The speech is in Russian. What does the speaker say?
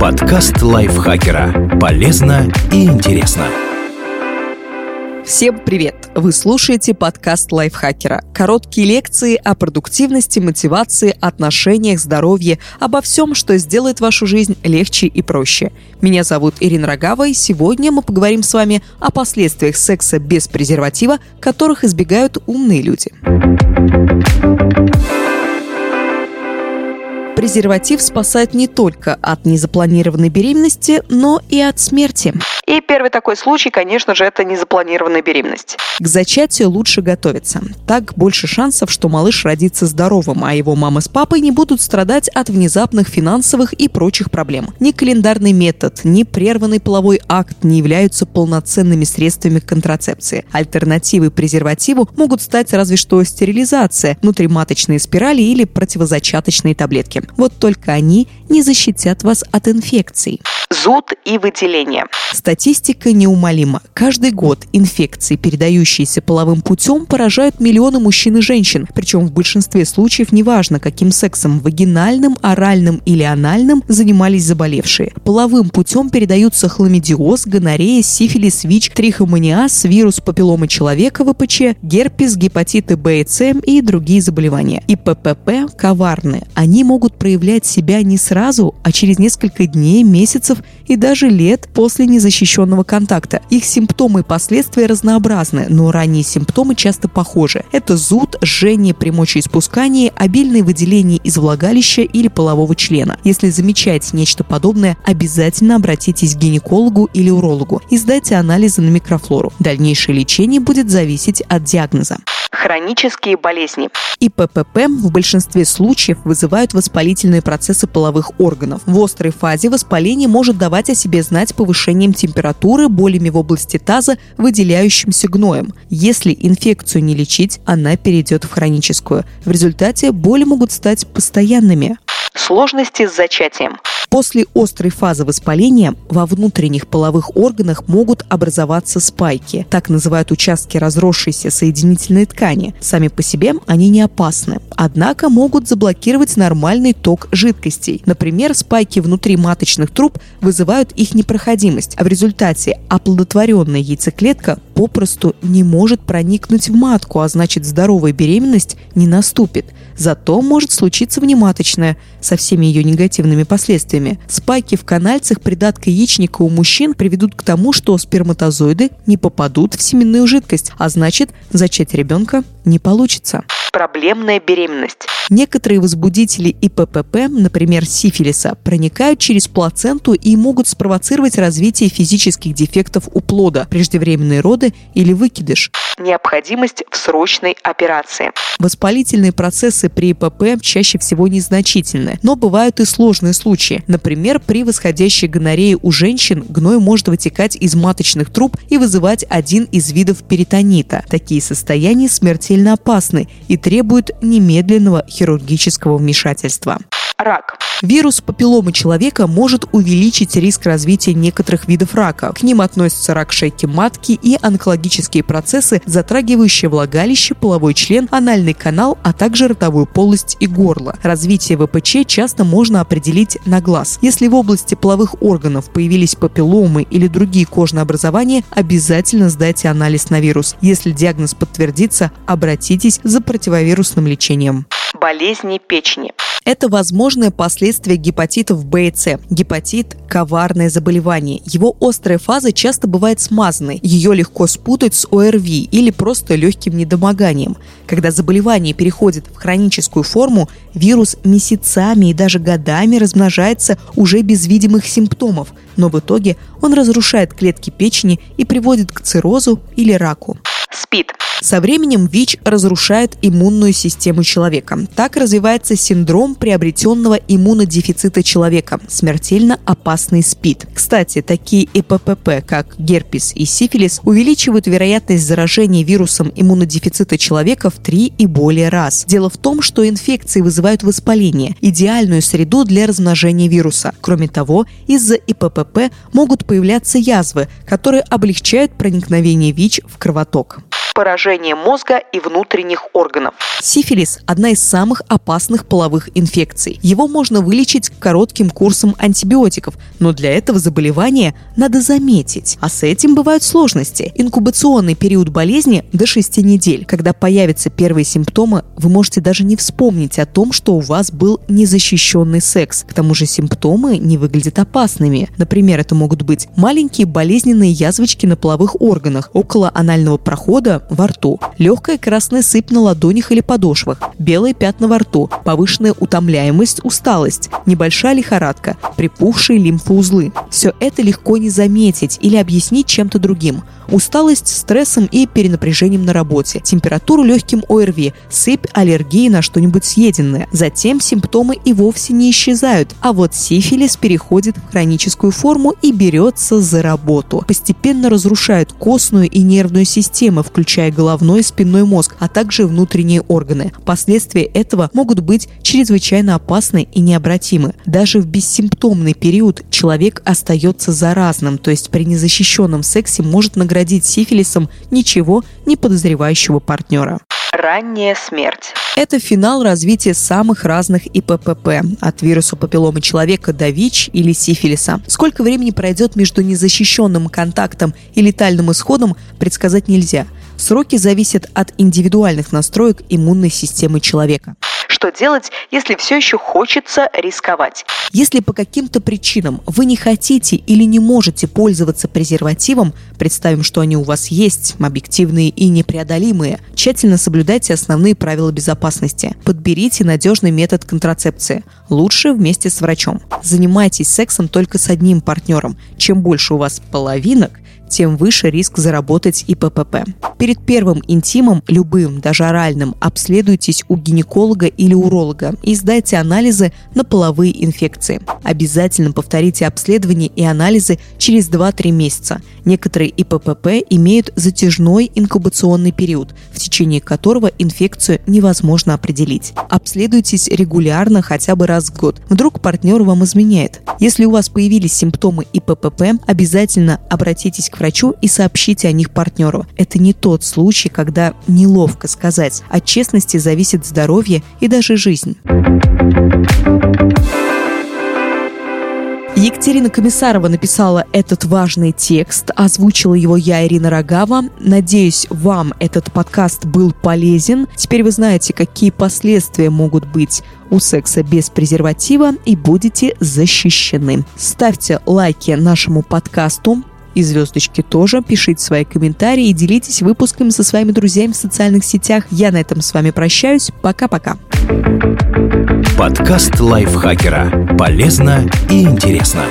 Подкаст лайфхакера. Полезно и интересно. Всем привет! Вы слушаете подкаст лайфхакера. Короткие лекции о продуктивности, мотивации, отношениях, здоровье, обо всем, что сделает вашу жизнь легче и проще. Меня зовут Ирина Рогава, и сегодня мы поговорим с вами о последствиях секса без презерватива, которых избегают умные люди. Презерватив спасает не только от незапланированной беременности, но и от смерти. И первый такой случай, конечно же, это незапланированная беременность. К зачатию лучше готовиться. Так больше шансов, что малыш родится здоровым, а его мама с папой не будут страдать от внезапных финансовых и прочих проблем. Ни календарный метод, ни прерванный половой акт не являются полноценными средствами контрацепции. Альтернативой презервативу могут стать разве что стерилизация, внутриматочные спирали или противозачаточные таблетки. Вот только они не защитят вас от инфекций. Зуд и выделение. Статистика неумолима. Каждый год инфекции, передающиеся половым путем, поражают миллионы мужчин и женщин. Причем в большинстве случаев неважно, каким сексом, вагинальным, оральным или анальным, занимались заболевшие. Половым путем передаются хламидиоз, гонорея, сифилис, ВИЧ, трихомониаз, вирус папилломы человека, ВПЧ, герпес, гепатиты Б и С и другие заболевания. И ППП коварны. Они могут проявлять себя не сразу, а через несколько дней, месяцев и даже лет после незащищенного контакта. Их симптомы и последствия разнообразны, но ранние симптомы часто похожи. Это зуд, жжение при мочеиспускании, обильное выделение из влагалища или полового члена. Если замечаете нечто подобное, обязательно обратитесь к гинекологу или урологу и сдайте анализы на микрофлору. Дальнейшее лечение будет зависеть от диагноза хронические болезни. И ППП в большинстве случаев вызывают воспалительные процессы половых органов. В острой фазе воспаление может давать о себе знать повышением температуры, болями в области таза, выделяющимся гноем. Если инфекцию не лечить, она перейдет в хроническую. В результате боли могут стать постоянными. Сложности с зачатием. После острой фазы воспаления во внутренних половых органах могут образоваться спайки. Так называют участки разросшейся соединительной ткани. Сами по себе они не опасны. Однако могут заблокировать нормальный ток жидкостей. Например, спайки внутри маточных труб вызывают их непроходимость, а в результате оплодотворенная яйцеклетка попросту не может проникнуть в матку, а значит здоровая беременность не наступит. Зато может случиться внематочная со всеми ее негативными последствиями. Спайки в канальцах придатка яичника у мужчин приведут к тому, что сперматозоиды не попадут в семенную жидкость, а значит зачать ребенка не получится проблемная беременность. Некоторые возбудители ИППП, например, сифилиса, проникают через плаценту и могут спровоцировать развитие физических дефектов у плода, преждевременные роды или выкидыш. Необходимость в срочной операции. Воспалительные процессы при ИПП чаще всего незначительны, но бывают и сложные случаи. Например, при восходящей гонорее у женщин гной может вытекать из маточных труб и вызывать один из видов перитонита. Такие состояния смертельно опасны и требуют немедленного хирургического вмешательства. Рак. Вирус папилломы человека может увеличить риск развития некоторых видов рака. К ним относятся рак шейки матки и онкологические процессы, затрагивающие влагалище, половой член, анальный канал, а также ротовую полость и горло. Развитие ВПЧ часто можно определить на глаз. Если в области половых органов появились папилломы или другие кожные образования, обязательно сдайте анализ на вирус. Если диагноз подтвердится, обратитесь за противовирусным лечением. Болезни печени. Это возможное последствие гепатитов Б и С. Гепатит – коварное заболевание. Его острая фаза часто бывает смазанной. Ее легко спутать с ОРВИ или просто легким недомоганием. Когда заболевание переходит в хроническую форму, вирус месяцами и даже годами размножается уже без видимых симптомов, но в итоге он разрушает клетки печени и приводит к циррозу или раку. СПИД со временем ВИЧ разрушает иммунную систему человека. Так развивается синдром приобретенного иммунодефицита человека, смертельно опасный СПИД. Кстати, такие ЭППП, как герпес и сифилис, увеличивают вероятность заражения вирусом иммунодефицита человека в три и более раз. Дело в том, что инфекции вызывают воспаление, идеальную среду для размножения вируса. Кроме того, из-за ИППП могут появляться язвы, которые облегчают проникновение ВИЧ в кровоток. Поражение мозга и внутренних органов. Сифилис – одна из самых опасных половых инфекций. Его можно вылечить коротким курсом антибиотиков, но для этого заболевания надо заметить. А с этим бывают сложности. Инкубационный период болезни до 6 недель. Когда появятся первые симптомы, вы можете даже не вспомнить о том, что у вас был незащищенный секс. К тому же симптомы не выглядят опасными. Например, это могут быть маленькие болезненные язвочки на половых органах, около анального прохода, во рту, легкая красная сыпь на ладонях или подошвах, белые пятна во рту, повышенная утомляемость, усталость, небольшая лихорадка, припухшие лимфоузлы. Все это легко не заметить или объяснить чем-то другим. Усталость стрессом и перенапряжением на работе, температуру легким ОРВИ, сыпь, аллергии на что-нибудь съеденное. Затем симптомы и вовсе не исчезают, а вот сифилис переходит в хроническую форму и берется за работу. Постепенно разрушает костную и нервную системы, включая головной и спинной мозг, а также внутренние органы. Последствия этого могут быть чрезвычайно опасны и необратимы. Даже в бессимптомный период человек остается заразным, то есть при незащищенном сексе может наградить сифилисом ничего не подозревающего партнера. Ранняя смерть. Это финал развития самых разных ИППП, от вируса папилломы человека до ВИЧ или сифилиса. Сколько времени пройдет между незащищенным контактом и летальным исходом, предсказать нельзя. Сроки зависят от индивидуальных настроек иммунной системы человека что делать, если все еще хочется рисковать. Если по каким-то причинам вы не хотите или не можете пользоваться презервативом, представим, что они у вас есть, объективные и непреодолимые, тщательно соблюдайте основные правила безопасности. Подберите надежный метод контрацепции. Лучше вместе с врачом. Занимайтесь сексом только с одним партнером. Чем больше у вас половинок, тем выше риск заработать ИППП. Перед первым интимом, любым, даже оральным, обследуйтесь у гинеколога или уролога и сдайте анализы на половые инфекции. Обязательно повторите обследование и анализы через 2-3 месяца. Некоторые ИППП имеют затяжной инкубационный период, течение которого инфекцию невозможно определить. Обследуйтесь регулярно хотя бы раз в год. Вдруг партнер вам изменяет. Если у вас появились симптомы ИППП, обязательно обратитесь к врачу и сообщите о них партнеру. Это не тот случай, когда неловко сказать. От честности зависит здоровье и даже жизнь. Екатерина Комиссарова написала этот важный текст, озвучила его я, Ирина Рогава. Надеюсь, вам этот подкаст был полезен. Теперь вы знаете, какие последствия могут быть у секса без презерватива и будете защищены. Ставьте лайки нашему подкасту, и звездочки тоже. Пишите свои комментарии и делитесь выпусками со своими друзьями в социальных сетях. Я на этом с вами прощаюсь. Пока-пока. Подкаст лайфхакера. Полезно и интересно.